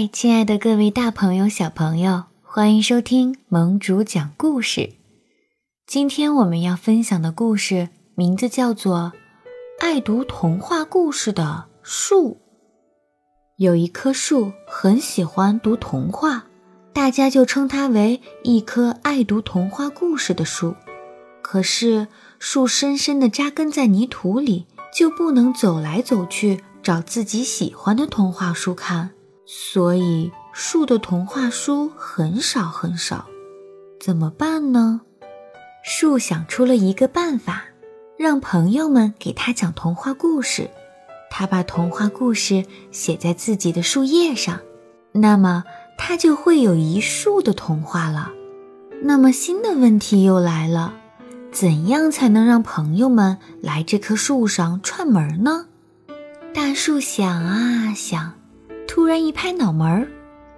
嗨，亲爱的各位大朋友、小朋友，欢迎收听盟主讲故事。今天我们要分享的故事名字叫做《爱读童话故事的树》。有一棵树很喜欢读童话，大家就称它为一棵爱读童话故事的树。可是树深深地扎根在泥土里，就不能走来走去找自己喜欢的童话书看。所以，树的童话书很少很少，怎么办呢？树想出了一个办法，让朋友们给他讲童话故事。他把童话故事写在自己的树叶上，那么他就会有一树的童话了。那么新的问题又来了：怎样才能让朋友们来这棵树上串门呢？大树想啊想。突然一拍脑门儿，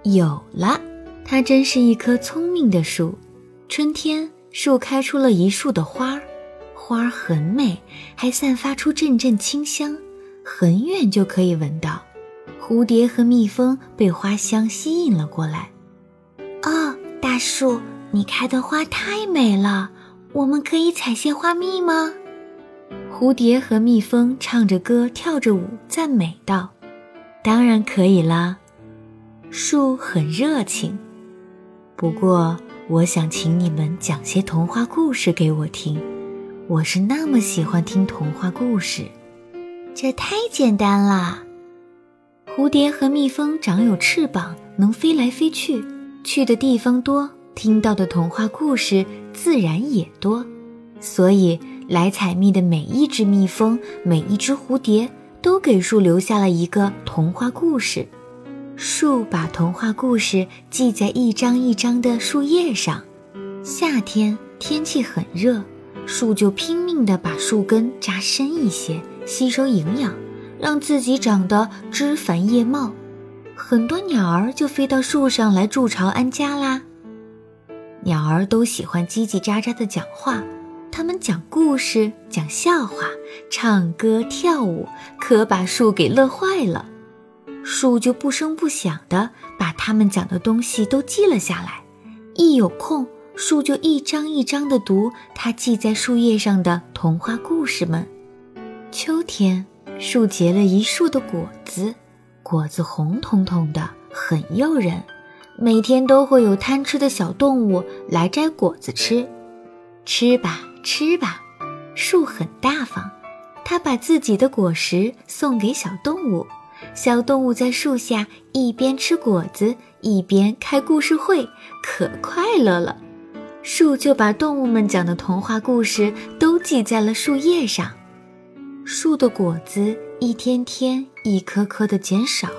有了！它真是一棵聪明的树。春天，树开出了一树的花儿，花儿很美，还散发出阵阵清香，很远就可以闻到。蝴蝶和蜜蜂被花香吸引了过来。哦，大树，你开的花太美了，我们可以采些花蜜吗？蝴蝶和蜜蜂唱着歌，跳着舞，赞美道。当然可以啦，树很热情。不过，我想请你们讲些童话故事给我听。我是那么喜欢听童话故事，这太简单啦。蝴蝶和蜜蜂长有翅膀，能飞来飞去，去的地方多，听到的童话故事自然也多。所以，来采蜜的每一只蜜蜂，每一只蝴蝶。都给树留下了一个童话故事，树把童话故事记在一张一张的树叶上。夏天天气很热，树就拼命地把树根扎深一些，吸收营养，让自己长得枝繁叶茂。很多鸟儿就飞到树上来筑巢安家啦。鸟儿都喜欢叽叽喳喳地讲话。他们讲故事、讲笑话、唱歌、跳舞，可把树给乐坏了。树就不声不响地把他们讲的东西都记了下来。一有空，树就一张一张地读它记在树叶上的童话故事们。秋天，树结了一树的果子，果子红彤彤的，很诱人。每天都会有贪吃的小动物来摘果子吃，吃吧。吃吧，树很大方，它把自己的果实送给小动物，小动物在树下一边吃果子一边开故事会，可快乐了。树就把动物们讲的童话故事都记在了树叶上。树的果子一天天、一颗颗的减少，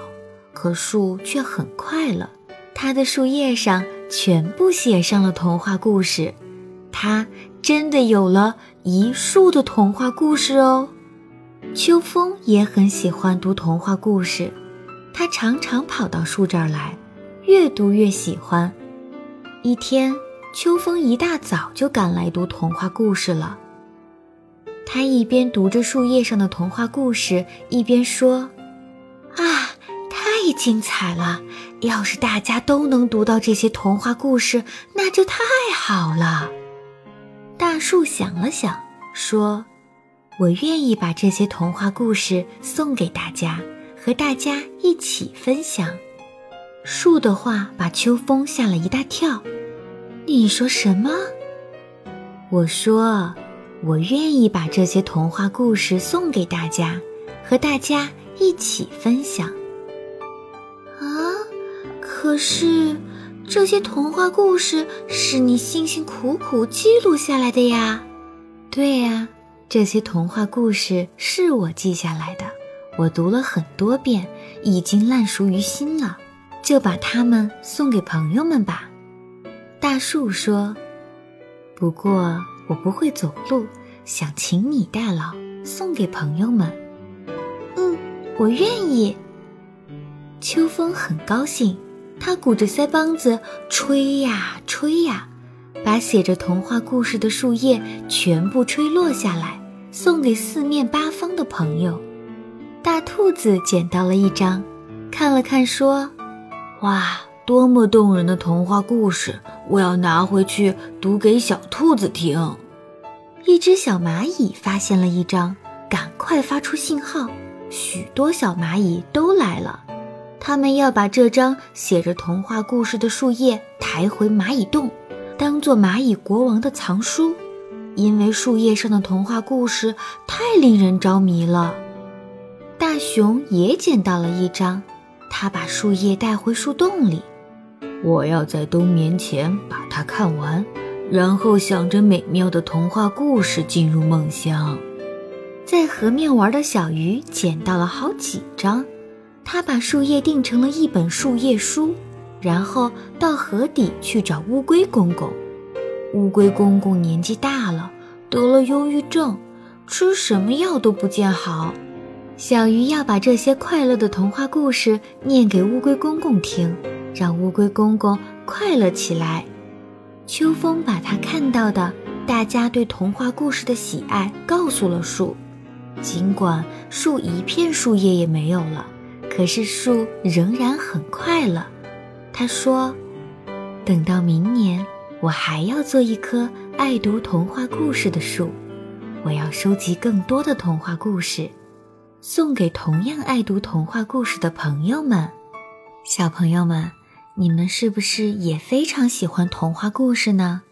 可树却很快乐，它的树叶上全部写上了童话故事。它。真的有了一树的童话故事哦。秋风也很喜欢读童话故事，他常常跑到树这儿来，越读越喜欢。一天，秋风一大早就赶来读童话故事了。他一边读着树叶上的童话故事，一边说：“啊，太精彩了！要是大家都能读到这些童话故事，那就太好了。”大树想了想，说：“我愿意把这些童话故事送给大家，和大家一起分享。”树的话把秋风吓了一大跳。“你说什么？”我说：“我愿意把这些童话故事送给大家，和大家一起分享。”啊，可是。这些童话故事是你辛辛苦苦记录下来的呀？对呀，这些童话故事是我记下来的，我读了很多遍，已经烂熟于心了，就把它们送给朋友们吧。大树说：“不过我不会走路，想请你代劳，送给朋友们。”嗯，我愿意。秋风很高兴。他鼓着腮帮子吹呀吹呀，把写着童话故事的树叶全部吹落下来，送给四面八方的朋友。大兔子捡到了一张，看了看，说：“哇，多么动人的童话故事！我要拿回去读给小兔子听。一只小蚂蚁发现了一张，赶快发出信号，许多小蚂蚁都来了。他们要把这张写着童话故事的树叶抬回蚂蚁洞，当做蚂蚁国王的藏书。因为树叶上的童话故事太令人着迷了。大熊也捡到了一张，他把树叶带回树洞里。我要在冬眠前把它看完，然后想着美妙的童话故事进入梦乡。在河面玩的小鱼捡到了好几张，他把树叶订成了一本树叶书，然后到河底去找乌龟公公。乌龟公公年纪大了，得了忧郁症，吃什么药都不见好。小鱼要把这些快乐的童话故事念给乌龟公公听，让乌龟公公快乐起来。秋风把他看到的大家对童话故事的喜爱告诉了树，尽管树一片树叶也没有了，可是树仍然很快乐。他说：“等到明年。”我还要做一棵爱读童话故事的树，我要收集更多的童话故事，送给同样爱读童话故事的朋友们。小朋友们，你们是不是也非常喜欢童话故事呢？